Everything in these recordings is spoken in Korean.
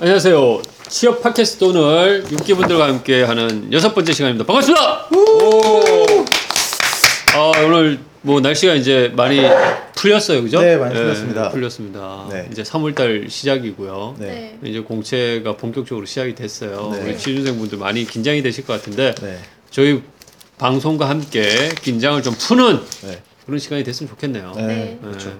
안녕하세요. 취업 팟캐스트 오늘 육기분들과 함께 하는 여섯 번째 시간입니다. 반갑습니다. 오! 아, 오늘 뭐 날씨가 이제 많이 풀렸어요, 그죠? 네, 많이 풀렸습니다. 풀렸습니다. 네. 이제 3월달 시작이고요. 네. 이제 공채가 본격적으로 시작이 됐어요. 네. 우리 취준생 분들 많이 긴장이 되실 것 같은데 네. 저희 방송과 함께 긴장을 좀 푸는 네. 그런 시간이 됐으면 좋겠네요. 네. 네. 그렇죠.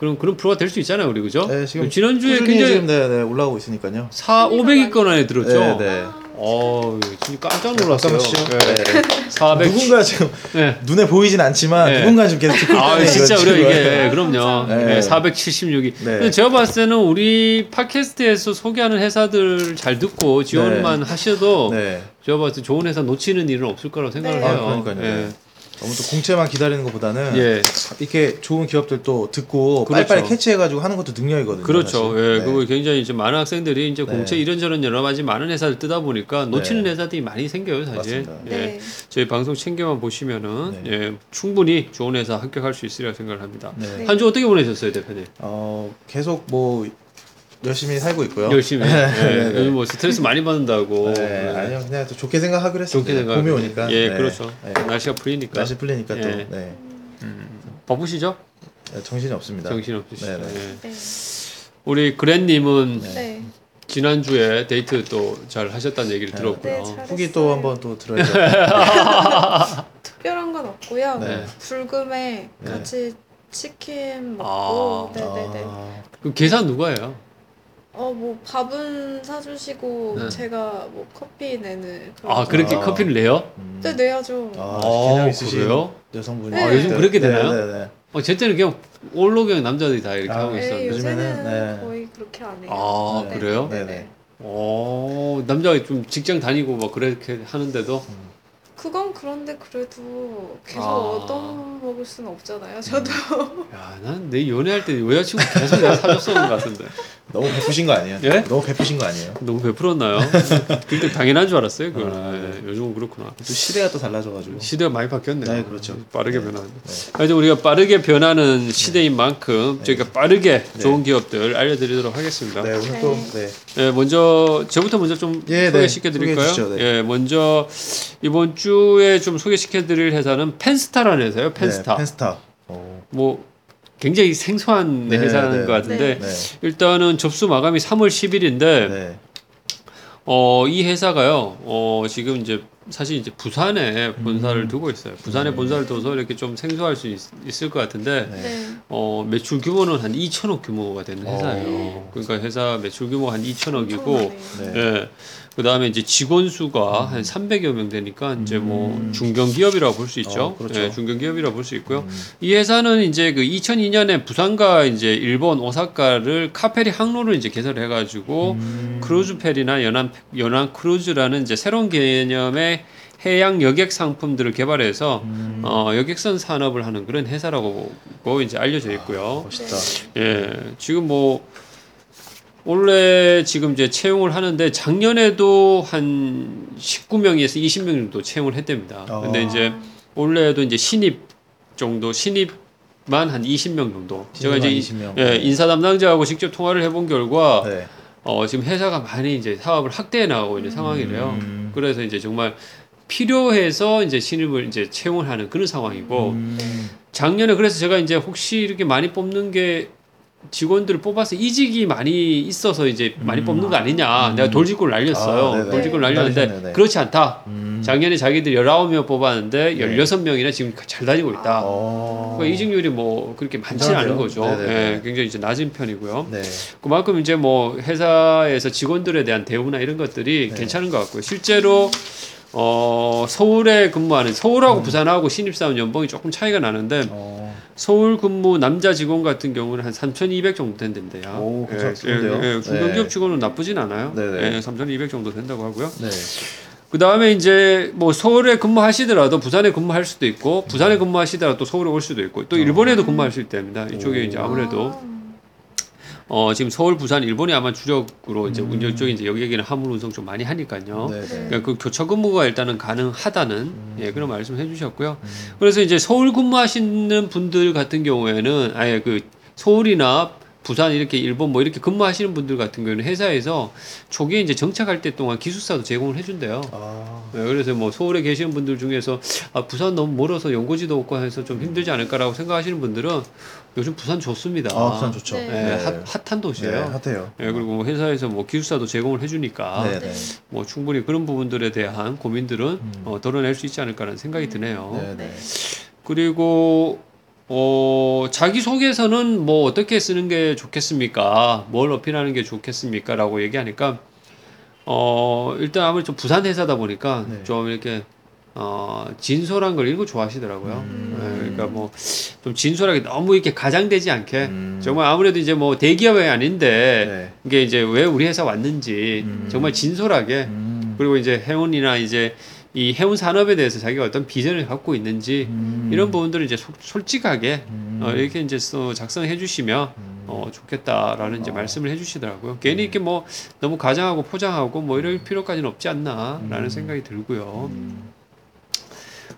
그럼 그런 프로가 될 수 있잖아요, 우리 그죠? 네, 지금 지난주에 굉장히 지금 네, 네, 올라오고 있으니까요. 4, 500위권 안에 들었죠? 네, 네. 어, 진짜 깜짝 놀랐어요. 한번 치죠. 네. 네. 400. 누군가 지금 네. 눈에 보이진 않지만 네. 누군가 지금 계속 듣고 아, 진짜 우리가. 이게 그럼요. 네. 네. 476위. 네. 근데 제가 봤을 때는 우리 팟캐스트에서 소개하는 회사들 잘 듣고 지원만 하셔도 네. 제가 봤을 때 좋은 회사 놓치는 일은 없을 거라고 생각을 네. 해요. 아, 그러니까요. 예. 너무 또 공채만 기다리는 것보다는 예. 이렇게 좋은 기업들 또 듣고 그렇죠. 빨리빨리 캐치해가지고 하는 것도 능력이거든요. 그렇죠. 사실. 예, 네. 그거 굉장히 이제 많은 학생들이 이제 네. 공채 이런저런 여러 가지 많은 회사를 뜨다 보니까 놓치는 네. 회사들이 많이 생겨요, 사실. 맞습니다. 예. 네. 저희 방송 챙겨만 보시면은 네. 예, 충분히 좋은 회사 합격할 수 있으리라 생각을 합니다. 네. 네. 한주 어떻게 보내셨어요, 대표님? 어, 계속 뭐 열심히 살고 있고요. 열심히. 네, 예, 네, 네. 요즘 뭐 스트레스 많이 받는다고. 네, 예. 아니요 그냥 또 좋게 생각하기로 했어요. 좋게 생각. 봄이 오니까. 예, 네. 그렇죠. 네. 날씨가 풀리니까. 날씨 풀리니까 또 예. 네. 바쁘시죠? 네, 정신이 없습니다. 정신 없으시죠. 네, 네. 예. 네. 우리 그랜님은 네. 네. 지난주에 데이트 또 잘 하셨다는 얘기를 네. 들었고요. 네, 잘- 후기 또 한번 또 들어야죠. 특별한 건 없고요. 네. 불금에 네. 같이 치킨 먹고 아. 네네네. 아, 그럼 계산 누가 해요? 어 뭐 밥은 사주시고 네. 제가 뭐 커피 내는 그런 아, 그렇게 아. 커피를 내요? 음. 네 내야죠. 아, 아, 개념 있으신 그래요? 여성분이. 아, 요즘 그렇게 되나요? 네, 네, 네. 어, 제 때는 그냥 올로 그냥 남자들이 다 이렇게 아, 하고 네, 있었는데. 요새는 요즘에는, 네. 거의 그렇게 안 해요. 아, 네. 그래요? 네, 네. 어, 남자가 좀 직장 다니고 막 그렇게 하는데도 그건 그런데 그래도 계속 아. 얻어 먹을 수는 없잖아요. 저도 야, 난 내 연애할 때 여자친구 계속 내가 사줬었는 것 같은데. 너무 베푸신 거 아니에요? 예? 너무 베푸신 거 아니에요? 너무 베풀었나요? 그때 당연한 줄 알았어요. 그거는. 아, 네. 예, 요즘은 그렇구나. 또 시대가 또 달라져가지고. 시대가 많이 바뀌었네요. 네, 그렇죠. 빠르게 네. 변하는. 네. 하여튼 우리가 빠르게 변하는 시대인 만큼 네. 저희가 빠르게 네. 좋은 기업들 알려드리도록 하겠습니다. 네, 오늘 네. 또 네. 예, 먼저 저부터 먼저 좀 예, 네. 소개시켜 드릴까요? 소개해 주시죠, 네. 예, 먼저 이번 주에 좀 소개시켜 드릴 회사는 펜스타라는 회사예요. 펜스타. 네, 펜스타. 어, 뭐 굉장히 생소한 네, 회사인 네. 것 같은데 네. 일단은 접수 마감이 3월 10일인데 네. 어, 이 회사가요. 어, 지금 이제 사실 이제 부산에 본사를 음. 두고 있어요. 부산에 음. 본사를 둬서 이렇게 좀 생소할 수 있, 을것 같은데 네. 네. 어, 매출 규모는 한 2천억 규모가 되는 회사예요. 어. 그러니까 회사 매출 규모 한 2천억이고 엄청나네요. 네. 예. 그 다음에 이제 직원 수가 한 300여 명 되니까 이제 뭐 음. 중견 기업이라고 볼 수 있죠. 어, 그렇죠. 예, 중견 기업이라고 볼 수 있고요. 음, 이 회사는 이제 그 2002년에 부산과 이제 일본 오사카를 카페리 항로를 이제 개설해가지고 음. 크루즈 페리나 연안 연안 크루즈라는 이제 새로운 개념의 해양 여객 상품들을 개발해서 음. 어, 여객선 산업을 하는 그런 회사라고 이제 알려져 있고요. 멋있다. 예, 지금 뭐 원래 지금 이제 채용을 하는데 작년에도 한 19명에서 20명 정도 채용을 했답니다. 어. 근데 이제 올해도 이제 신입 정도 신입만 한 20명 정도. 제가 이제 이- 20명. 예, 인사 담당자하고 직접 통화를 해본 결과 네. 어, 지금 회사가 많이 이제 사업을 확대해 나가고 있는 상황이래요. 음. 그래서 이제 정말 필요해서 이제 신입을 이제 채용을 하는 그런 상황이고 음. 작년에 그래서 제가 이제 혹시 이렇게 많이 뽑는 게 직원들을 뽑아서 이직이 많이 있어서 이제 많이 음. 뽑는 거 아니냐. 음. 내가 돌직구를 날렸어요. 아. 돌직구를 날렸는데 네. 그렇지 않다. 음. 작년에 자기들이 19명 뽑았는데 네. 16명이나 지금 잘 다니고 있다. 어. 그러니까 이직률이 뭐 그렇게 많지는 않은 거죠. 예, 굉장히 이제 낮은 편이고요. 네. 그만큼 이제 뭐 회사에서 직원들에 대한 대우나 이런 것들이 네. 괜찮은 것 같고요. 실제로 어 서울에 근무하는 서울하고 음. 부산하고 신입사원 연봉이 조금 차이가 나는데 어. 서울 근무 남자 직원 같은 경우는 한 3,200 정도 된댄대요. 오, 예, 괜찮은데요? 예, 예, 중견기업 네. 직원은 나쁘진 않아요. 네네. 예, 3,200 정도 된다고 하고요. 네. 그 다음에 이제 뭐 서울에 근무하시더라도 부산에 근무할 수도 있고 부산에 근무하시더라도 또 서울에 올 수도 있고 또 일본에도 근무할 수 있답니다. 이쪽에 오. 이제 아무래도 아, 어 지금 서울, 부산, 일본이 아마 주력으로 이제 음. 운전 쪽에 이제 여기에는 화물 운송 좀 많이 하니까요. 네. 네. 그러니까 그 교차 근무가 일단은 가능하다는 음. 예 그런 말씀해 주셨고요. 음. 그래서 이제 서울 근무하시는 분들 같은 경우에는 아예 그 서울이나 부산 이렇게 일본 뭐 이렇게 근무하시는 분들 같은 경우는 회사에서 초기에 이제 정착할 때 동안 기숙사도 제공을 해준대요. 아, 네, 그래서 뭐 서울에 계시는 분들 중에서 아, 부산 너무 멀어서 연고지도 없고 해서 좀 힘들지 않을까라고 생각하시는 분들은 요즘 부산 좋습니다. 아 부산 좋죠. 네. 네, 핫, 핫한 도시예요. 네, 핫해요. 예, 그리고 뭐 회사에서 뭐 기숙사도 제공을 해주니까 네, 네. 네. 뭐 충분히 그런 부분들에 대한 고민들은 음. 어, 덜어낼 수 있지 않을까라는 생각이 드네요. 네, 네. 그리고 어, 자기 소개서는 뭐 어떻게 쓰는 게 좋겠습니까? 뭘 어필하는 게 좋겠습니까?라고 얘기하니까 어, 일단 아무래도 좀 부산 회사다 보니까 네. 좀 이렇게 어, 진솔한 걸 읽고 좋아하시더라고요. 음. 예, 그러니까 뭐 좀 진솔하게 너무 이렇게 가장되지 않게 음. 정말 아무래도 이제 뭐 대기업이 아닌데 네. 이게 이제 왜 우리 회사 왔는지 음. 정말 진솔하게 음. 그리고 이제 해운이나 이제 이 해운 산업에 대해서 자기가 어떤 비전을 갖고 있는지 음. 이런 부분들을 이제 소- 솔직하게 음. 어, 이렇게 이제 써 작성해 주시면 음. 어, 좋겠다라는 이제 어. 말씀을 해주시더라고요. 괜히 이렇게 뭐 너무 가장하고 포장하고 뭐 이럴 필요까지는 없지 않나라는 음. 생각이 들고요.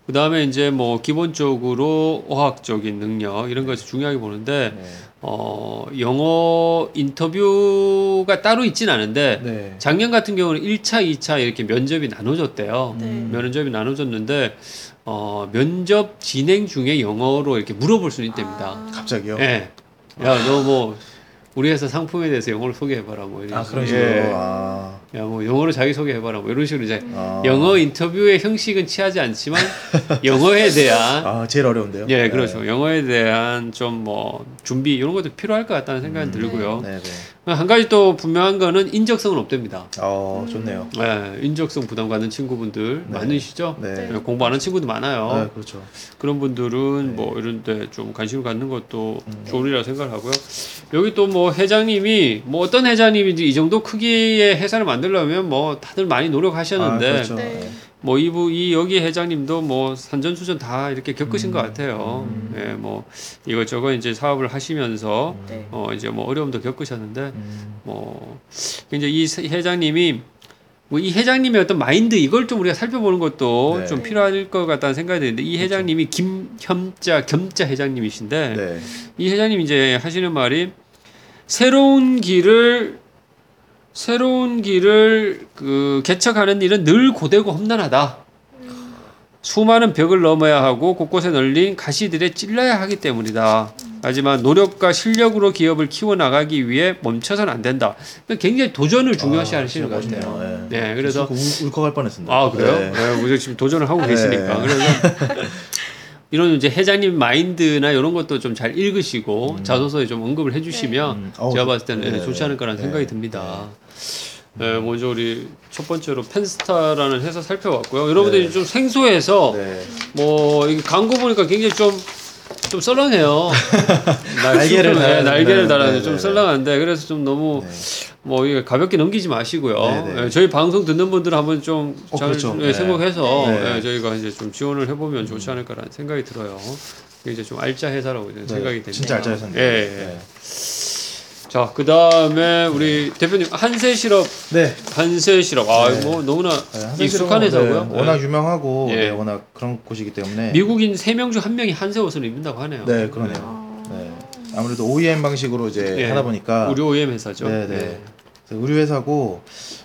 음. 그 다음에 이제 뭐 기본적으로 어학적인 능력 이런 것을 중요하게 보는데 네. 어, 영어 인터뷰가 따로 있진 않은데 네. 작년 같은 경우는 1차, 2차 이렇게 면접이 나눠졌대요. 네. 음. 면접이 나눠졌는데 어, 면접 진행 중에 영어로 이렇게 물어볼 수는 있답니다. 아, 갑자기요? 예. 야, 너 뭐 우리 회사 상품에 대해서 영어로 소개해봐라 뭐 이런 아 그런 식으로. 식으로. 예. 아. 야, 뭐 영어로 자기 소개 해봐라 뭐 이런 식으로 이제 아. 영어 인터뷰의 형식은 취하지 않지만 영어에 대한 아 제일 어려운데요. 예, 그렇죠. 영어에 대한 좀 뭐 준비 이런 것도 필요할 것 같다는 생각이 음. 들고요. 네, 네. 한 가지 또 분명한 거는 인적성은 없답니다. 어 좋네요. 예, 인적성 부담 갖는 친구분들 네. 많으시죠? 네. 예, 공부하는 친구도 많아요. 아, 그렇죠. 그런 분들은 네. 뭐 이런 데 좀 관심을 갖는 것도 음. 좋으리라 생각을 하고요. 여기 또 뭐 회장님이 뭐 어떤 회장님인지 이 정도 크기의 회사를 만 들려면 뭐 다들 많이 노력하셨는데 아, 그렇죠. 네. 뭐 이부 이 여기 회장님도 뭐 산전수전 다 이렇게 겪으신 음. 것 같아요. 음. 예, 뭐 이것저것 이제 사업을 하시면서 네. 어 이제 뭐 어려움도 겪으셨는데 음. 뭐 이제 이 세- 회장님이 뭐 이 회장님의 어떤 마인드 이걸 좀 우리가 살펴보는 것도 네. 좀 필요할 것 같다는 생각이 드는데 이 회장님이 김혐자 겸자 회장님이신데 네. 이 회장님이 이제 하시는 말이 새로운 길을 새로운 길을 그 개척하는 일은 늘 고되고 험난하다. 음, 수많은 벽을 넘어야 하고 곳곳에 널린 가시들에 찔러야 하기 때문이다. 하지만 노력과 실력으로 기업을 키워나가기 위해 멈춰서는 안 된다. 굉장히 도전을 중요시 하시는 것 진짜 같아요. 멋있네요. 네, 그래서 울, 울컥할 뻔했습니다. 아 그래요? 네. 네. 지금 도전을 하고 네. 계시니까 그래서 이런 이제 회장님 마인드나 이런 것도 좀 잘 읽으시고 자소서에 좀 언급을 해주시면 음. 어우, 제가 봤을 때는 네, 예, 좋지 네. 않을 까라는 네. 생각이 듭니다. 네, 먼저 우리 첫 번째로 펜스타라는 회사 살펴봤고요. 여러분들이 네. 좀 생소해서 네. 뭐 광고 보니까 굉장히 좀 좀 썰렁해요. 날 날개를 네, 날개를 네, 네, 좀 네, 썰렁한데 그래서 좀 너무 네. 뭐 이게 가볍게 넘기지 마시고요. 예, 저희 방송 듣는 분들은 한번 좀 어, 잘 그렇죠. 예, 네. 생각해서 네. 예, 저희가 이제 좀 지원을 해보면 좋지 않을까라는 생각이 들어요. 이제 좀 알짜 회사라고. 생각이 됩니다. 진짜 알짜 회사입니다. 예. 자, 그 다음에 우리 대표님 한세 시럽, 네. 한세 시럽. 아, 네. 뭐 너무나 네, 익숙한 씨는 회사고요. 네, 워낙 네. 유명하고 예. 네, 워낙 그런 곳이기 때문에 미국인 세 명 중 한 명이 한세 옷을 입는다고 하네요. 네 그러네요. 아, 네. 아무래도 OEM 방식으로 이제 예. 하다 보니까 우리 OEM 회사죠. 네, 네. 그래서 우리 회사고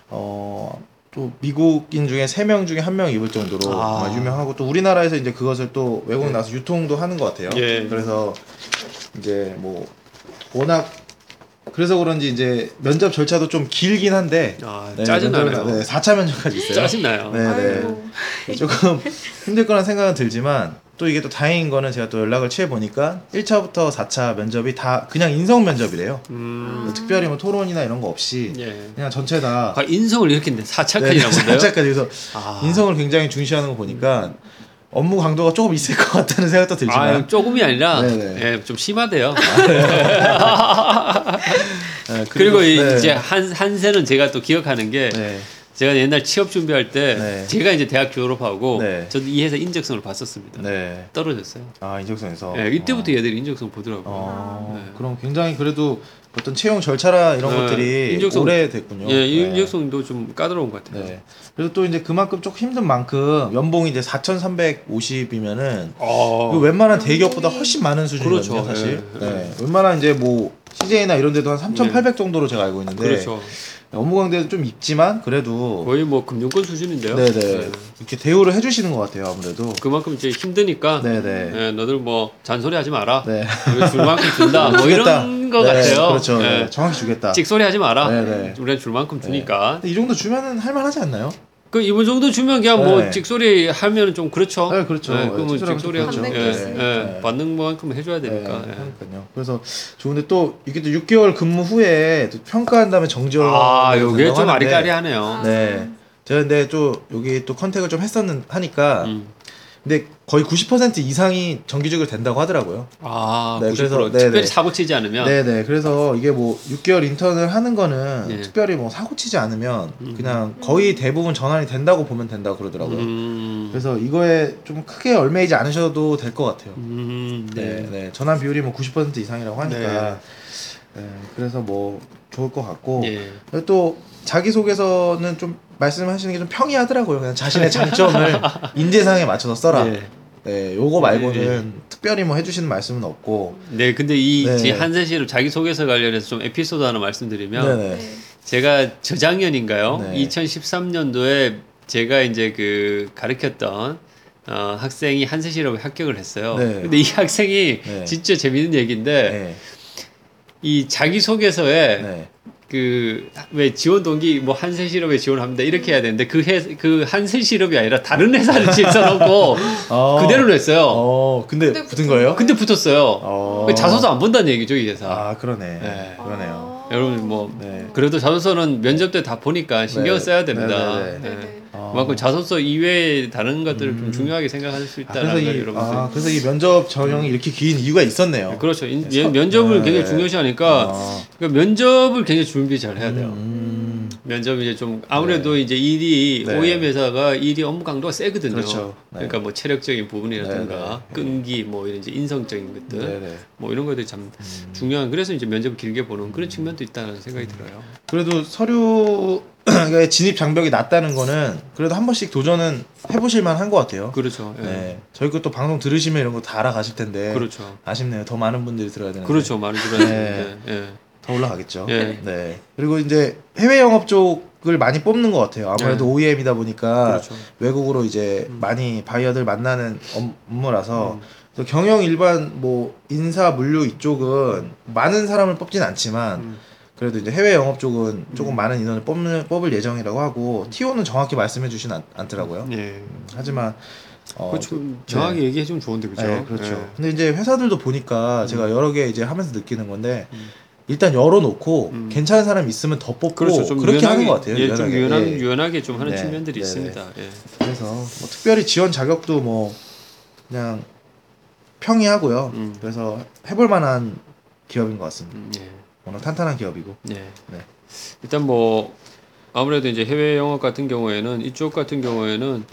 어. 또 미국인 중에 세 명 중에 한 명 입을 정도로 아. 유명하고 또 우리나라에서 이제 그것을 또 외국 나서 유통도 하는 것 같아요. 예. 그래서 이제 뭐 워낙 그래서 그런지 이제 면접 절차도 좀 길긴 한데 아, 네, 짜증나네요. 면접은, 네, 4차 면접까지 있어요. 짜증나요. 네, 네. 조금 힘들 거란 생각은 들지만 또 이게 또 다행인 거는 제가 또 연락을 취해 보니까 1차부터 4차 면접이 다 그냥 인성 면접이래요. 음, 뭐 특별히 뭐 토론이나 이런 거 없이 예. 그냥 전체 다 아, 인성을 이렇게 네, 네, 사차까지라고 본데요? 4차까지 그래서 아. 인성을 굉장히 중시하는 거 보니까 업무 강도가 조금 있을 것 같다는 생각도 들지만 아, 조금이 아니라 네네. 예, 좀 심하대요. 네, 그리고 이- 네. 이제 한 한세는 제가 또 기억하는 게 네. 제가 옛날 취업 준비할 때 네. 제가 이제 대학 졸업하고 네. 저도 이 회사 인적성을 봤었습니다. 네. 떨어졌어요. 아 인적성에서 예, 이때부터 어. 얘들이 인적성 보더라고요. 어, 네. 그럼 굉장히 그래도 어떤 채용 절차라 이런 네, 것들이 인적성- 오래됐군요. 예, 네. 인적성도 좀 까다로운 것 같아요. 네. 그래서 또 이제 그만큼 조금 힘든 만큼 연봉이 이제 4,350이면은 어. 그 웬만한 대기업보다 훨씬 많은 수준이거든요, 그렇죠. 사실. 예, 네. 웬만한 이제 뭐 CJ나 이런 데도 한 3,800 정도로 제가 알고 있는데 그렇죠. 업무 강도는 좀 있지만 그래도 거의 뭐 금융권 수준인데요. 네네 네. 이렇게 대우를 해주시는 것 같아요 아무래도. 그만큼 이제 힘드니까 네네. 예, 너들 뭐 잔소리 하지 마라. 네. 우리 줄 만큼 준다. 뭐 주겠다. 이런 거 네, 같아요. 그렇죠. 예. 네, 정확히 주겠다. 찍소리 하지 마라. 네 네. 우리가 줄 만큼 주니까. 근데 이 정도 주면은 할만하지 않나요? 그 이분 정도 주면 그냥 뭐 네. 찍소리 하면 좀 그렇죠. 네, 그렇죠. 예, 네, 그러면 찍소리 좀 하면 그렇죠. 예. 예, 네. 받는 만큼 해줘야 되니까. 네, 예. 그러니까요. 그래서 좋은데 또 이게 또 6개월 근무 후에 또 평가한 다음에 정지를 아, 요게 된다고 좀 아리까리하네요. 아. 네. 제가 근데 또 여기 또 컨택을 좀 했었는 하니까 음. 근데 거의 90% 이상이 정규직으로 된다고 하더라고요. 아, 네, 90% 그래서- 특별히 네네. 사고 치지 않으면. 네 네. 그래서 이게 뭐 6개월 인턴을 하는 거는 네. 특별히 뭐 사고 치지 않으면 음. 그냥 거의 대부분 전환이 된다고 보면 된다고 그러더라고요. 음. 그래서 이거에 좀 크게 얼매이지 않으셔도 될 것 같아요. 음, 네, 네. 전환 비율이 뭐 90% 이상이라고 하니까. 네, 그래서 뭐 좋을 것 같고. 예. 또 자기소개서는 좀 말씀하시는 게 좀 평이하더라고요. 그냥 자신의 장점을 인재상에 맞춰서 써라. 예. 네, 요거 말고는 예, 특별히 뭐 해주시는 말씀은 없고. 네, 근데 이 네. 제 한세 씨를 자기 소개서 관련해서 좀 에피소드 하나 말씀드리면 네네. 네. 제가 저작년인가요? 네. 2013년도에 제가 이제 그 가르쳤던 어, 학생이 한세 실업에 합격을 했어요. 네. 근데 이 학생이 네. 진짜 재밌는 얘기인데 네. 이 자기 소개서에 네. 그왜 지원 동기 뭐 한세 실업에 지원합니다 이렇게 해야 되는데 그회그 한세 실업이 아니라 다른 회사를 써놓고 어. 그대로 냈어요. 어, 근데 근데 붙은 거예요? 근데 붙었어요. 어. 자소서 안 본다는 얘기죠 이 회사. 아, 그러네. 네. 그러네요. 아. 여러분 뭐 네. 그래도 자소서는 면접 때 다 보니까 신경을 네. 써야 됩니다. 네, 네, 네. 네. 그만큼 자소서 이외에 다른 것들을 좀 음. 중요하게 생각할 수 아, 있다는 그래서 걸 이, 여러분들. 아, 그래서 이 면접 전형이 이렇게 긴 이유가 있었네요. 그렇죠. 인- 서- 면접을 네, 굉장히 네. 중요시하니까 아. 그러니까 면접을 굉장히 준비 잘 해야 돼요. 음. 면접이 이제 좀 아무래도 이제 일이 네. OEM 회사가 일이 업무 강도가 세거든요. 그렇죠. 네. 러니까 뭐 체력적인 부분이라든가 네, 네. 끈기 뭐 이런 이제 인성적인 것들 네네. 뭐 이런 것들이 참 음. 중요한 그래서 이제 면접을 길게 보는 그런 측면도 있다는 생각이 들어요. 그래도 서류 의 진입 장벽이 낮다는 거는 그래도 한 번씩 도전은 해보실 만한 것 같아요. 그렇죠. 예. 네. 저희 것도 방송 들으시면 이런 거 다 알아가실 텐데 그렇죠. 아쉽네요. 더 많은 분들이 들어야 되는데 그렇죠. 많이 들어야 네. 되는데. 예. 더 올라가겠죠. 예. 네. 그리고 이제 해외 영업 쪽을 많이 뽑는 것 같아요. 아무래도 네. OEM이다 보니까 그렇죠. 외국으로 이제 음. 많이 바이어들 만나는 업무라서 음. 또 경영 일반 뭐 인사 물류 이쪽은 많은 사람을 뽑진 않지만 음. 그래도 이제 해외 영업 쪽은 조금 음. 많은 인원을 뽑는, 뽑을 예정이라고 하고 TO는 정확히 말씀해 주진 않, 않더라고요. 예. 하지만 어, 그거 좀 정확하게 얘기해 주면 좋은데 그죠? 네, 그렇죠. 예. 근데 이제 회사들도 보니까 음. 제가 여러 개 이제 하면서 느끼는 건데 음. 일단 열어놓고 음. 괜찮은 사람 있으면 더 뽑고 그렇죠. 좀 그렇게 유연하게, 하는 것 같아요. 예, 좀 유연하게, 예. 유연하게 좀 하는 네, 측면들이 네, 있습니다. 예. 그래서 뭐 특별히 지원 자격도 뭐 그냥 평이하고요. 음. 그래서 해볼 만한 기업인 것 같습니다. 음, 예. 워낙 탄탄한 기업이고. 네. 네. 일단 뭐 아무래도 이제 해외 영업 같은 경우에는 이쪽 같은 경우에는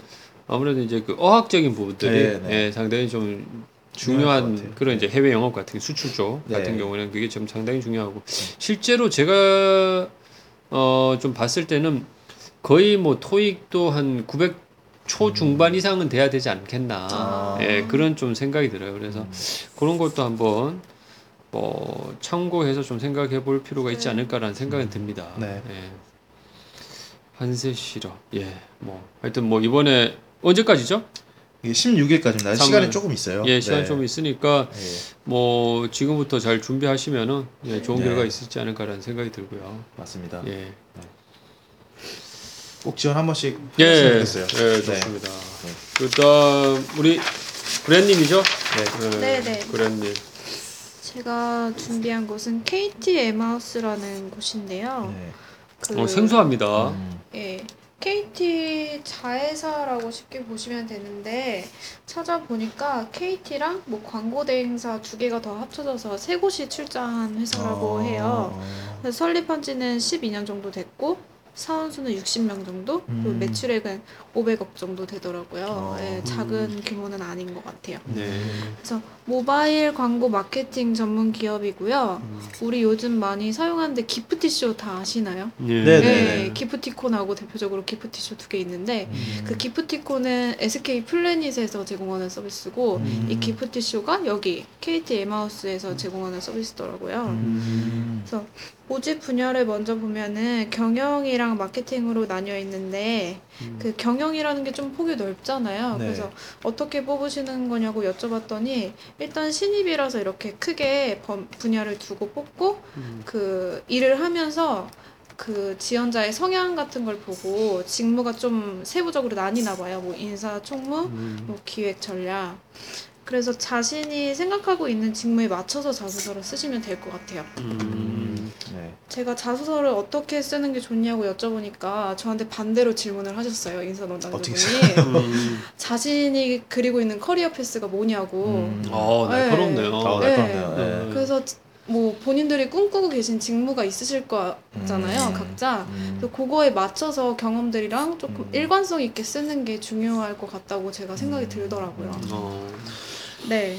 아무래도 이제 그 어학적인 부분들이 네, 네. 예, 상당히 좀 중요한. 그런 이제 해외 영업 같은 수출 쪽 네. 같은 경우는 그게 좀 상당히 중요하고 실제로 제가 어 좀 봤을 때는 거의 뭐 토익도 한 900 초중반 이상은 돼야 되지 않겠나 아. 예 그런 좀 생각이 들어요 그래서 음. 그런 것도 한번 뭐 참고해서 좀 생각해 볼 필요가 있지 네. 않을까라는 생각은 듭니다. 네. 예. 한세 실업. 예. 뭐 하여튼 뭐 이번에 언제까지죠? 이게 16일까지입니다. 삼월. 시간이 조금 있어요. 예, 시간 네. 좀 있으니까 예. 뭐 지금부터 잘 준비하시면은 예, 좋은 네. 결과 있을지 않을까라는 생각이 들고요. 맞습니다. 예. 꼭 지원 한 번씩 예. 했으면 좋겠어요. 예, 네. 좋습니다. 그다음 우리 그랜님이죠? 네. 네, 네. 그랜님. 제가 준비한 곳은 KT 에마우스라는 곳인데요. 네. 그, 어, 생소합니다. 음. 예. KT 자회사라고 쉽게 보시면 되는데 찾아보니까 KT랑 뭐 광고 대행사 두 개가 더 합쳐져서 세 곳이 출자한 회사라고 어, 해요. 그래서 설립한 지는 12년 정도 됐고 사원수는 60명 정도, 음. 매출액은 500억 정도 되더라고요. 어. 예, 작은 규모는 아닌 것 같아요. 네. 그래서 모바일 광고 마케팅 전문 기업이고요. 음. 우리 요즘 많이 사용하는데 기프티쇼 다 아시나요? 네. 네, 네, 기프티콘하고 대표적으로 기프티쇼 두 개 있는데 음. 그 기프티콘은 SK 플래닛에서 제공하는 서비스고 음. 이 기프티쇼가 여기 KT 에마우스에서 제공하는 서비스더라고요. 음. 그래서 모집 분야를 먼저 보면은 경영이랑 마케팅으로 나뉘어 있는데 음. 그 경영이라는 게 좀 폭이 넓잖아요. 네. 그래서 어떻게 뽑으시는 거냐고 여쭤봤더니 일단 신입이라서 이렇게 크게 범- 분야를 두고 뽑고 음. 그 일을 하면서 그 지원자의 성향 같은 걸 보고 직무가 좀 세부적으로 나뉘나 봐요. 뭐 인사 총무, 음. 뭐 기획 전략. 그래서 자신이 생각하고 있는 직무에 맞춰서 자소서를 쓰시면 될 것 같아요. 음. 네. 제가 자소서를 어떻게 쓰는 게 좋냐고 여쭤보니까 저한테 반대로 질문을 하셨어요. 인사 어떻게 담당자분이. 음. 자신이 그리고 있는 커리어 패스가 뭐냐고. 음. 어, 날카롭네요. 아, 네. 날카롭네요. 네. 그래서 뭐 본인들이 꿈꾸고 계신 직무가 있으실 거잖아요, 음. 각자. 음. 그래서 그거에 맞춰서 경험들이랑 조금 음. 일관성 있게 쓰는 게 중요할 것 같다고 제가 생각이 음. 들더라고요. 어. 네.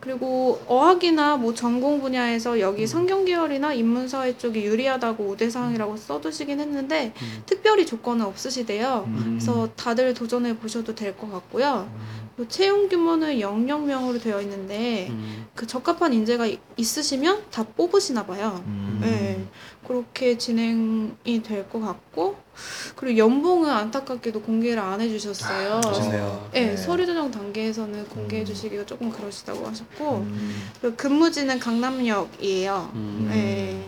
그리고 어학이나 뭐 전공 분야에서 여기 성경 계열이나 인문사회 쪽이 유리하다고 우대사항이라고 써두시긴 했는데 음. 특별히 조건은 없으시대요. 음. 그래서 다들 도전해 보셔도 될 것 같고요. 그리고 채용 규모는 00명으로 되어 있는데 음. 그 적합한 인재가 이- 있으시면 다 뽑으시나 봐요. 음. 네. 그렇게 진행이 될 것 같고 그리고 연봉은 안타깝게도 공개를 안 해주셨어요. 아. 네, 네. 서류 전형 단계에서는 공개해 음. 주시기가 조금 그러시다고 하셨고 음. 근무지는 강남역이에요. 음. 네.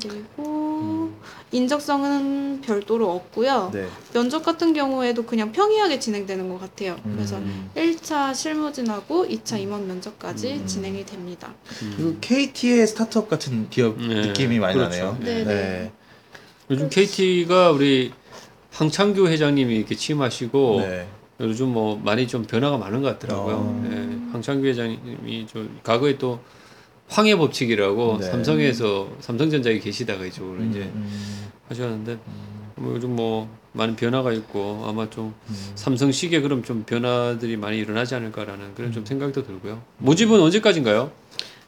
그리고 음. 인적성은 별도로 없고요. 네. 면접 같은 경우에도 그냥 평이하게 진행되는 것 같아요. 그래서 음. 1차 실무진하고 2차 임원 면접까지 음. 진행이 됩니다. 그리고 KT의 스타트업 같은 기업 네, 느낌이 많이 그렇죠. 나네요. 네, 네. 요즘 KT가 우리 황창규 회장님이 이렇게 취임하시고 네. 요즘 뭐 많이 좀 변화가 많은 것 같더라고요. 어. 네, 황창규 회장님이 좀 과거에 또 황해 법칙이라고 네. 삼성에서 삼성전자에 계시다가 이쪽으로 음, 이제 음, 하셨는데 음, 뭐 요즘 뭐 많은 변화가 있고 아마 좀 음. 삼성식에 그럼 좀 변화들이 많이 일어나지 않을까라는 그런 좀 음. 생각도 들고요. 모집은 언제까지인가요?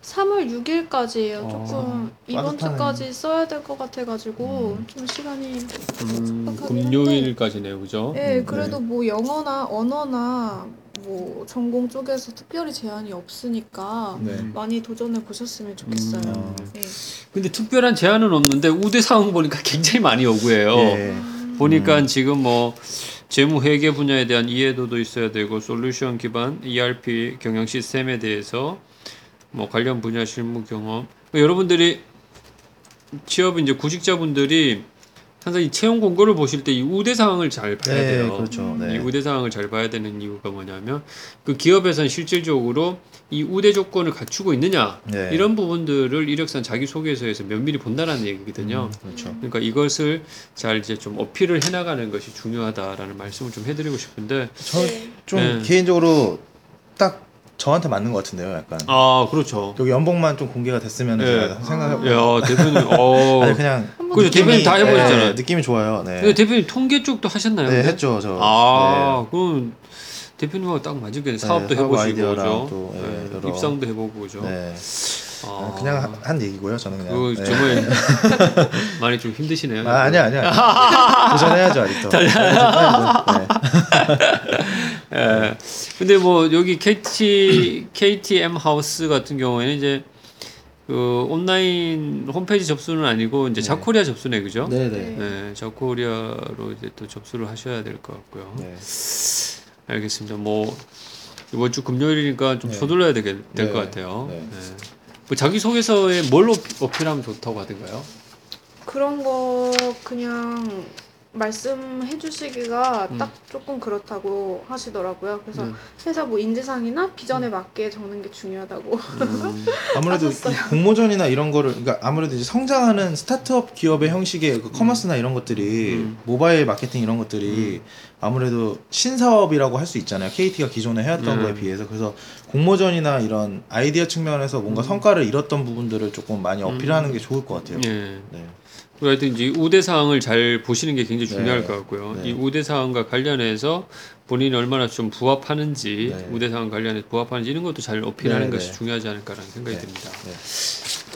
3월 6일까지예요. 어, 조금 이번 빠듯하네. 주까지 써야 될 것 같아가지고 음. 좀 시간이 음, 촉박하긴 금요일까지네요, 그죠? 네, 음, 그래도 뭐 영어나 언어나 뭐 전공 쪽에서 특별히 제한이 없으니까 네. 많이 도전해 보셨으면 좋겠어요. 음. 네. 근데 특별한 제한은 없는데 우대 사항 보니까 굉장히 많이 오고해요. 예. 보니까 음. 지금 뭐 재무 회계 분야에 대한 이해도도 있어야 되고 솔루션 기반 ERP 경영 시스템에 대해서 뭐 관련 분야 실무 경험 그러니까 여러분들이 취업 이제 구직자분들이 항상 이 채용 공고를 보실 때 이 우대 사항을 잘 봐야 네, 돼요. 그렇죠. 이 네. 우대 사항을 잘 봐야 되는 이유가 뭐냐면 그 기업에서는 실질적으로 이 우대 조건을 갖추고 있느냐 네. 이런 부분들을 이력서 자기 소개서에서 면밀히 본다는 얘기거든요. 음, 그렇죠. 그러니까 이것을 잘 이제 좀 어필을 해나가는 것이 중요하다라는 말씀을 좀 해드리고 싶은데 네. 저좀 네. 개인적으로 딱 저한테 맞는 것 같은데요, 약간. 아 그렇죠. 여기 연봉만 좀 공개가 됐으면 네. 제가 생각해. 야 대표님 어 아니 그냥 그죠, 대표님 다 해보셨잖아요. 네, 느낌이 좋아요. 네. 근데 대표님 통계 쪽도 하셨나요? 네, 근데? 했죠, 저. 아 그럼 대표님하고 딱 맞을겠네. 사업도 사업 해보시고 아이디어랑 그죠. 또, 예, 네, 여러- 입상도 해보고 그죠. 네. 네. 아, 그냥 한- 한 얘기고요, 저는 그냥. 네. 정말 많이 좀 힘드시네요. 아, 아니야, 아니야. 도전해야죠, 아직도. 네. 예. 근데 뭐 여기 KT KTM 하우스 같은 경우에는 이제 그 온라인 홈페이지 접수는 아니고 이제 네. 자코리아 접수네 그죠? 네, 네. 네, 자코리아로 이제 또 접수를 하셔야 될 것 같고요. 네. 알겠습니다. 뭐 이번 주 금요일이니까 좀 네. 서둘러야 될것 네. 같아요. 네. 네. 뭐 자기 소개서에 뭘 어필- 어필하면 좋다고 하던가요? 그런 거 그냥 말씀해 주시기가 음. 딱 조금 그렇다고 하시더라고요. 그래서 네. 회사 뭐 인재상이나 비전에 맞게 적는 게 중요하다고. 음, 아무래도 공모전이나 이런 거를 그러니까 아무래도 이제 성장하는 스타트업 기업의 형식의 그 커머스나 이런 것들이 음. 모바일 마케팅 이런 것들이 아무래도 신사업이라고 할 수 있잖아요. KT가 기존에 해왔던 네. 거에 비해서 그래서 공모전이나 이런 아이디어 측면에서 뭔가 성과를 이뤘던 부분들을 조금 많이 어필하는 게 좋을 것 같아요. 예. 네. 하여튼 이제 우대 사항을 잘 보시는 게 굉장히 중요할 네. 것 같고요. 네. 이 우대 사항과 관련해서 본인이 얼마나 좀 부합하는지 네. 우대 사항 관련해서 부합하는지 이런 것도 잘 어필하는 네, 것이 네. 중요하지 않을까라는 생각이 네. 듭니다. 네.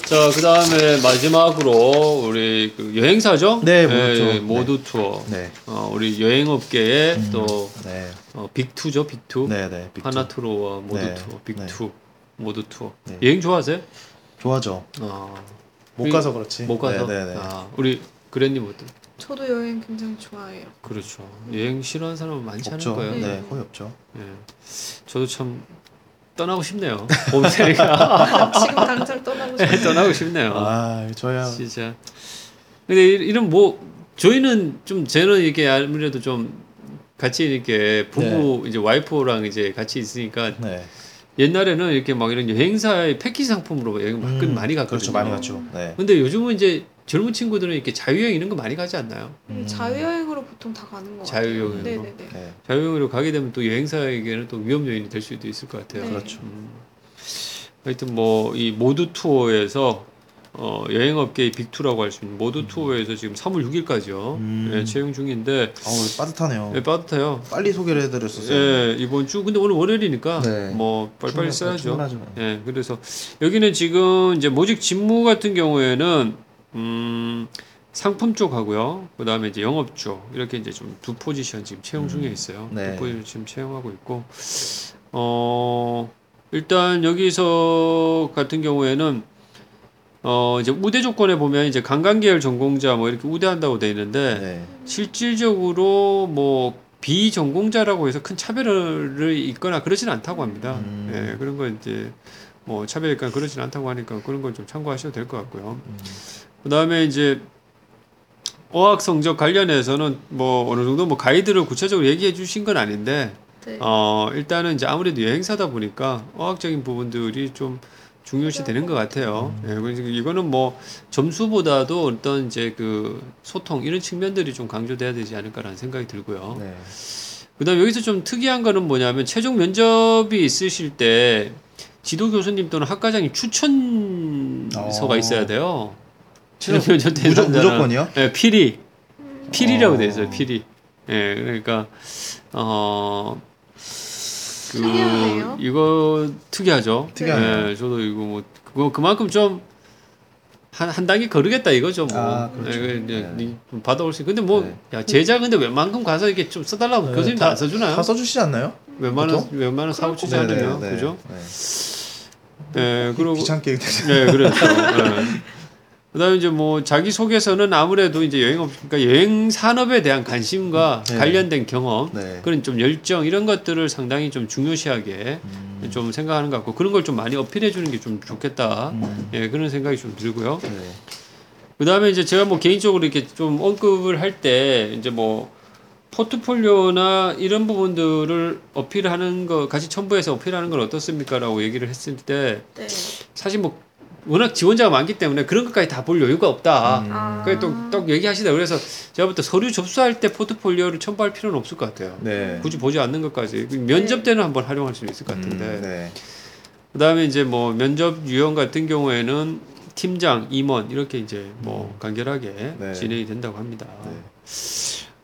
자, 그 다음에 마지막으로 우리 그 여행사죠? 네, 모두 투어. 예, 모두 투어. 네. 어, 우리 여행업계의 음, 또 네. 어, Big Two죠, Big Two. 네, 네. Big Two. 하나 투어와 모두 네, 투어, 네. Big Two, 모두 투어. 네. 여행 좋아하세요? 좋아죠. 어, 못 우리- 가서 그렇지. 못 가서. 네, 네, 네. 아, 우리 그랜님 어때? 저도 여행 굉장히 좋아해요. 그렇죠. 여행 싫어하는 사람은 많지 없죠. 않을 거예요. 네, 거의 없죠. 예. 저도 참 떠나고 싶네요. 봄새니까 지금 당장 떠나고 싶어요. 떠나고 싶네요. 아, 저야 진짜. 근데 이- 이런 뭐 저희는 좀 저는 이렇게 아무래도 좀 같이 이렇게 부부 이제 와이프랑 이제 같이 있으니까 네. 옛날에는 이렇게 막 이런 여행사의 패키지 상품으로 여행 막 음, 많이 갔거든요. 그렇죠. 많이 갔죠. 네. 근데 요즘은 이제 젊은 친구들은 이렇게 자유여행 이런 거 많이 가지 않나요? 음, 자유여행으로 보통 다 가는 것 자유여행으로. 같아요. 네네네. 네. 자유여행으로 가게 되면 또 여행사에게는 또 위험 요인이 될 수도 있을 것 같아요. 네. 그렇죠. 음. 하여튼 뭐 이 모두 투어에서 어, 여행업계의 빅투라고 할 수 있는 모두 투어에서 지금 3월 6일까지요. 음. 예, 채용 중인데 어우, 빠듯하네요. 예, 빠듯해요. 빨리 소개를 해드렸었어요. 예, 이번 주 근데 오늘 월요일이니까 네. 뭐 빨리빨리 써야죠. 충분하죠. 예, 그래서 여기는 지금 이제 모직 직무 같은 경우에는 음, 상품 쪽 하고요. 그 다음에 이제 영업 쪽 이렇게 이제 좀 두 포지션 지금 채용 중에 있어요. 네. 두 포지션 지금 채용하고 있고 어 일단 여기서 같은 경우에는 어 이제 우대 조건에 보면 이제 관광계열 전공자 뭐 이렇게 우대한다고 돼 있는데 네. 실질적으로 뭐 비전공자라고 해서 큰 차별을 있거나 그러진 않다고 합니다. 음. 예, 그런 거 이제 뭐 차별이 있거나 그러진 않다고 하니까 그런 건 좀 참고하셔도 될 것 같고요. 음. 그다음에 이제 어학 성적 관련해서는 뭐 어느 정도 뭐 가이드를 구체적으로 얘기해 주신 건 아닌데 네. 어 일단은 이제 아무래도 여행사다 보니까 어학적인 부분들이 좀 중요시 되는 것 같아요. 예, 그래서 이거는 뭐 점수보다도 어떤 이제 그 소통 이런 측면들이 좀 강조돼야 되지 않을까라는 생각이 들고요. 네. 그다음 에 여기서 좀 특이한 거는 뭐냐면 최종 면접이 있으실 때 지도 교수님 또는 학과장님 추천서가 어. 있어야 돼요. 최종- 면접 무조, 대상자는 무조건이요? 예, 필히 필이라고 어. 돼 있어요. 필이. 예, 그러니까 어. 그 특이하네요. 이거 특이하죠. 특이하네요. 예, 저도 이거 뭐 그거 그만큼 좀 한, 한 단계 거르겠다 이거죠 뭐. 아, 그렇죠. 예, 그 이제 네. 니 받아올 수. 있- 근데 뭐 네. 야 제자 근데 웬만큼 가서 이렇게 좀 써달라고 네, 교수님도 다- 안 써주나요? 다 써주시지 않나요? 웬만한 보통? 웬만한 사고 치지 네, 네, 않으면 네, 그죠? 네. 예, 그리고 귀찮게 네, 그렇죠. 예. 그다음에 이제 뭐 자기 소개서는 아무래도 이제 여행 업 그러니까 여행 산업에 대한 관심과 네. 관련된 경험 네. 그런 좀 열정 이런 것들을 상당히 좀 중요시하게 음. 좀 생각하는 것 같고 그런 걸 좀 많이 어필해 주는 게 좀 좋겠다. 음. 예, 그런 생각이 좀 들고요. 네. 그다음에 이제 제가 뭐 개인적으로 이렇게 좀 언급을 할 때 이제 뭐 포트폴리오나 이런 부분들을 어필하는 거 같이 첨부해서 어필하는 건 어떻습니까라고 얘기를 했을 때 네. 사실 뭐 워낙 지원자가 많기 때문에 그런 것까지 다 볼 여유가 없다. 음. 아. 그래 또또 얘기하시다 그래서 제가 볼때 서류 접수할 때 포트폴리오를 첨부할 필요는 없을 것 같아요. 네. 굳이 보지 않는 것까지 면접 때는 한번 활용할 수 있을 것 같은데 음, 네. 그다음에 이제 뭐 면접 유형 같은 경우에는 팀장, 임원 이렇게 이제 뭐 간결하게 네. 진행이 된다고 합니다. 네.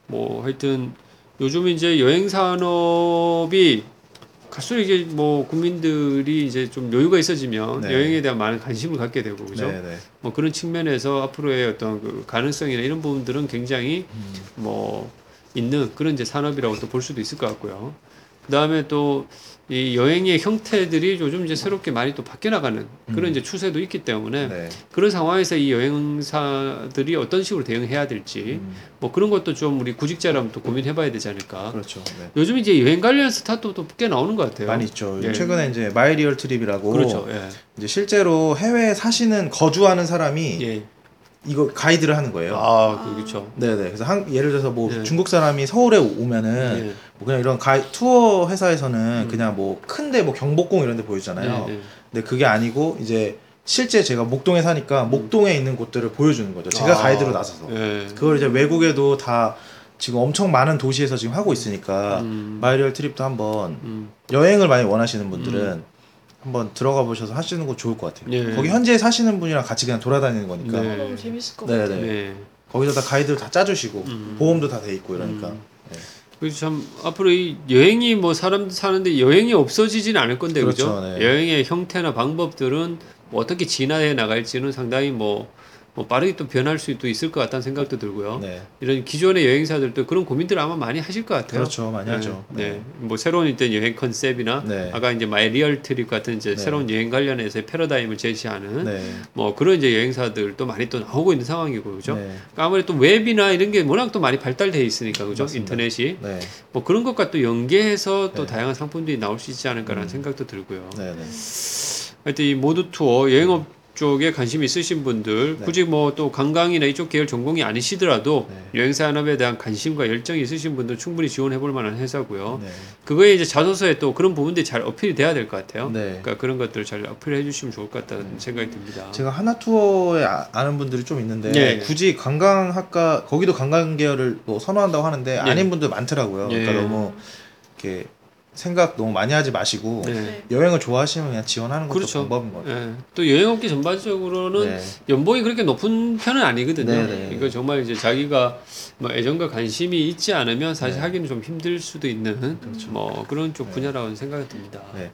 뭐 하여튼 요즘 이제 여행 산업이 갈수록 이게 뭐 국민들이 이제 좀 여유가 있어지면 네. 여행에 대한 많은 관심을 갖게 되고 그죠? 네, 네. 뭐 그런 측면에서 앞으로의 어떤 그 가능성이나 이런 부분들은 굉장히 음. 뭐 있는 그런 이제 산업이라고 또 볼 수도 있을 것 같고요. 그 다음에 또 이 여행의 형태들이 요즘 이제 새롭게 많이 또 바뀌어 나가는 그런 음. 이제 추세도 있기 때문에 네. 그런 상황에서 이 여행사들이 어떤 식으로 대응해야 될지 음, 뭐 그런 것도 좀 우리 구직자라면 또 고민해봐야 되지 않을까. 그렇죠. 네. 요즘 이제 여행 관련 스타트업도 꽤 나오는 것 같아요. 많이 있죠. 예. 최근에 이제 마이리얼 트립이라고 그렇죠. 예. 이제 실제로 해외에 사시는 거주하는 사람이 예. 이거 가이드를 하는 거예요. 아, 그- 그렇죠. 네네. 그래서 한, 예를 들어서 뭐 예. 중국 사람이 서울에 오면은 예. 뭐 그냥 이런 가이 투어 회사에서는 음. 그냥 뭐 큰데 뭐 경복궁 이런 데 보여주잖아요. 예, 예. 근데 그게 아니고 이제 실제 제가 목동에 사니까 목동에 있는 곳들을 보여주는 거죠. 제가 아, 가이드로 나서서. 예. 그걸 이제 외국에도 다 지금 엄청 많은 도시에서 지금 하고 있으니까 음. 마이리얼 트립도 한번 음. 여행을 많이 원하시는 분들은 한번 들어가 보셔서 하시는 거 좋을 것 같아요. 예. 거기 현지에 사시는 분이랑 같이 그냥 돌아다니는 거니까 네. 어, 너무 재밌을 것 네, 같아요. 네. 네. 거기서 다 가이드를 다 짜주시고 음. 보험도 다 돼 있고 이러니까 음. 그래서 참 앞으로 이 여행이 뭐 사람 사는데 여행이 없어지진 않을 건데 그 그렇죠, 죠 네. 여행의 형태나 방법들은 뭐 어떻게 진화해 나갈지는 상당히 뭐, 뭐 빠르게 또 변할 수도 있을 것 같다는 생각도 들고요. 네. 이런 기존의 여행사들도 그런 고민들을 아마 많이 하실 것 같아요. 그렇죠 많이 하죠. 네. 네. 뭐 새로운 이제 여행 컨셉이나 네. 아까 이제 마이 리얼 트립 같은 이제 네. 새로운 여행 관련해서 패러다임을 제시하는 네. 뭐 그런 이제 여행사들도 많이 또 나오고 있는 상황이고 그죠? 네. 그러니까 아무래도 또 웹이나 이런 게 워낙 또 많이 발달돼 있으니까 그죠? 맞습니다. 인터넷이 네. 뭐 그런 것과 또 연계해서 또 네. 다양한 상품들이 나올 수 있지 않을까라는 음. 생각도 들고요. 네. 네. 하여튼 이 모두 투어 여행업 쪽에 관심이 있으신 분들 네. 굳이 뭐 또 관광이나 이쪽 계열 전공이 아니시더라도 네. 여행 산업에 대한 관심과 열정이 있으신 분들 충분히 지원해 볼 만한 회사고요. 네. 그거에 이제 자소서에 또 그런 부분들이 잘 어필이 돼야 될 것 같아요. 네. 그러니까 그런 것들을 잘 어필해 주시면 좋을 것 같다는 생각이 듭니다. 제가 하나 투어에 아, 아는 분들이 좀 있는데 예. 굳이 관광학과 거기도 관광 계열을 뭐 선호한다고 하는데 아닌 분들 많더라고요. 그러니까 예. 너무 이렇게 생각 너무 많이 하지 마시고 네. 네. 여행을 좋아하시면 그냥 지원하는 것도 그렇죠. 방법인 것 같아요. 예. 또 여행업계 전반적으로는 네. 연봉이 그렇게 높은 편은 아니거든요. 네, 네. 이거 정말 이제 자기가 뭐 애정과 관심이 있지 않으면 사실 네. 하기는 좀 힘들 수도 있는 그렇죠. 뭐 그런 쪽 네. 분야라고 생각이 듭니다. 네.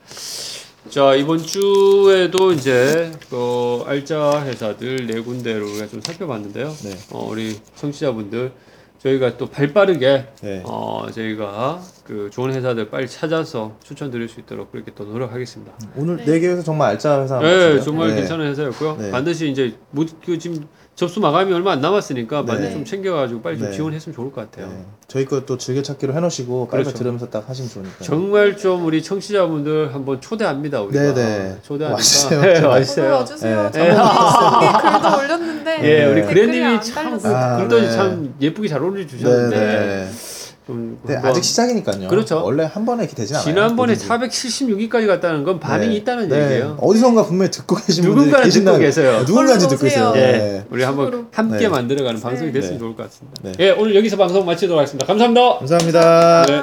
자 이번 주에도 이제 그 알짜 회사들 네 군데를 우리가 좀 살펴봤는데요. 네. 어, 우리 청취자분들 저희가 또 발빠르게 네. 어, 저희가 그 좋은 회사들 빨리 찾아서 추천드릴 수 있도록 그렇게 또 노력하겠습니다. 오늘 네. 네 개에서 정말 알짜 회사 네, 같은데요? 정말 네. 괜찮은 회사였고요. 네. 반드시 이제 뭐, 그 지금 접수 마감이 얼마 안 남았으니까 네. 반드시 좀 챙겨가지고 빨리 좀 네. 지원했으면 좋을 것 같아요. 네. 저희 것도 즐겨찾기로 해놓으시고 빨리 그렇죠. 들으면서 딱 하시면 좋으니까. 정말 좀 우리 청취자분들 한번 초대합니다 우리가. 네네. 초대하니까. 와주세요. 네. 와주세요. 와주세요. 네. 글도 올렸는데 예, 우리 네. 안 참. 아, 글도 네. 참 예쁘게 잘 네, 올려주셨는데 네. 좀 네, 아직 시작이니까요. 그렇죠. 원래 한 번에 이렇게 되진 않아요. 지난번에 뭐든지. 476위까지 갔다는 건 반응이 네. 있다는 네. 얘기예요. 어디선가 분명히 듣고 계신 분들이 누군가는 계신다고. 듣고 계세요. 네, 누군가인지 듣고. 있어요. 예, 네. 우리 한번. 함께 네. 만들어가는 방송이 네. 됐으면 네. 좋을 것 같습니다. 네. 예, 오늘 여기서 방송 마치도록 하겠습니다. 감사합니다. 감사합니다. 네.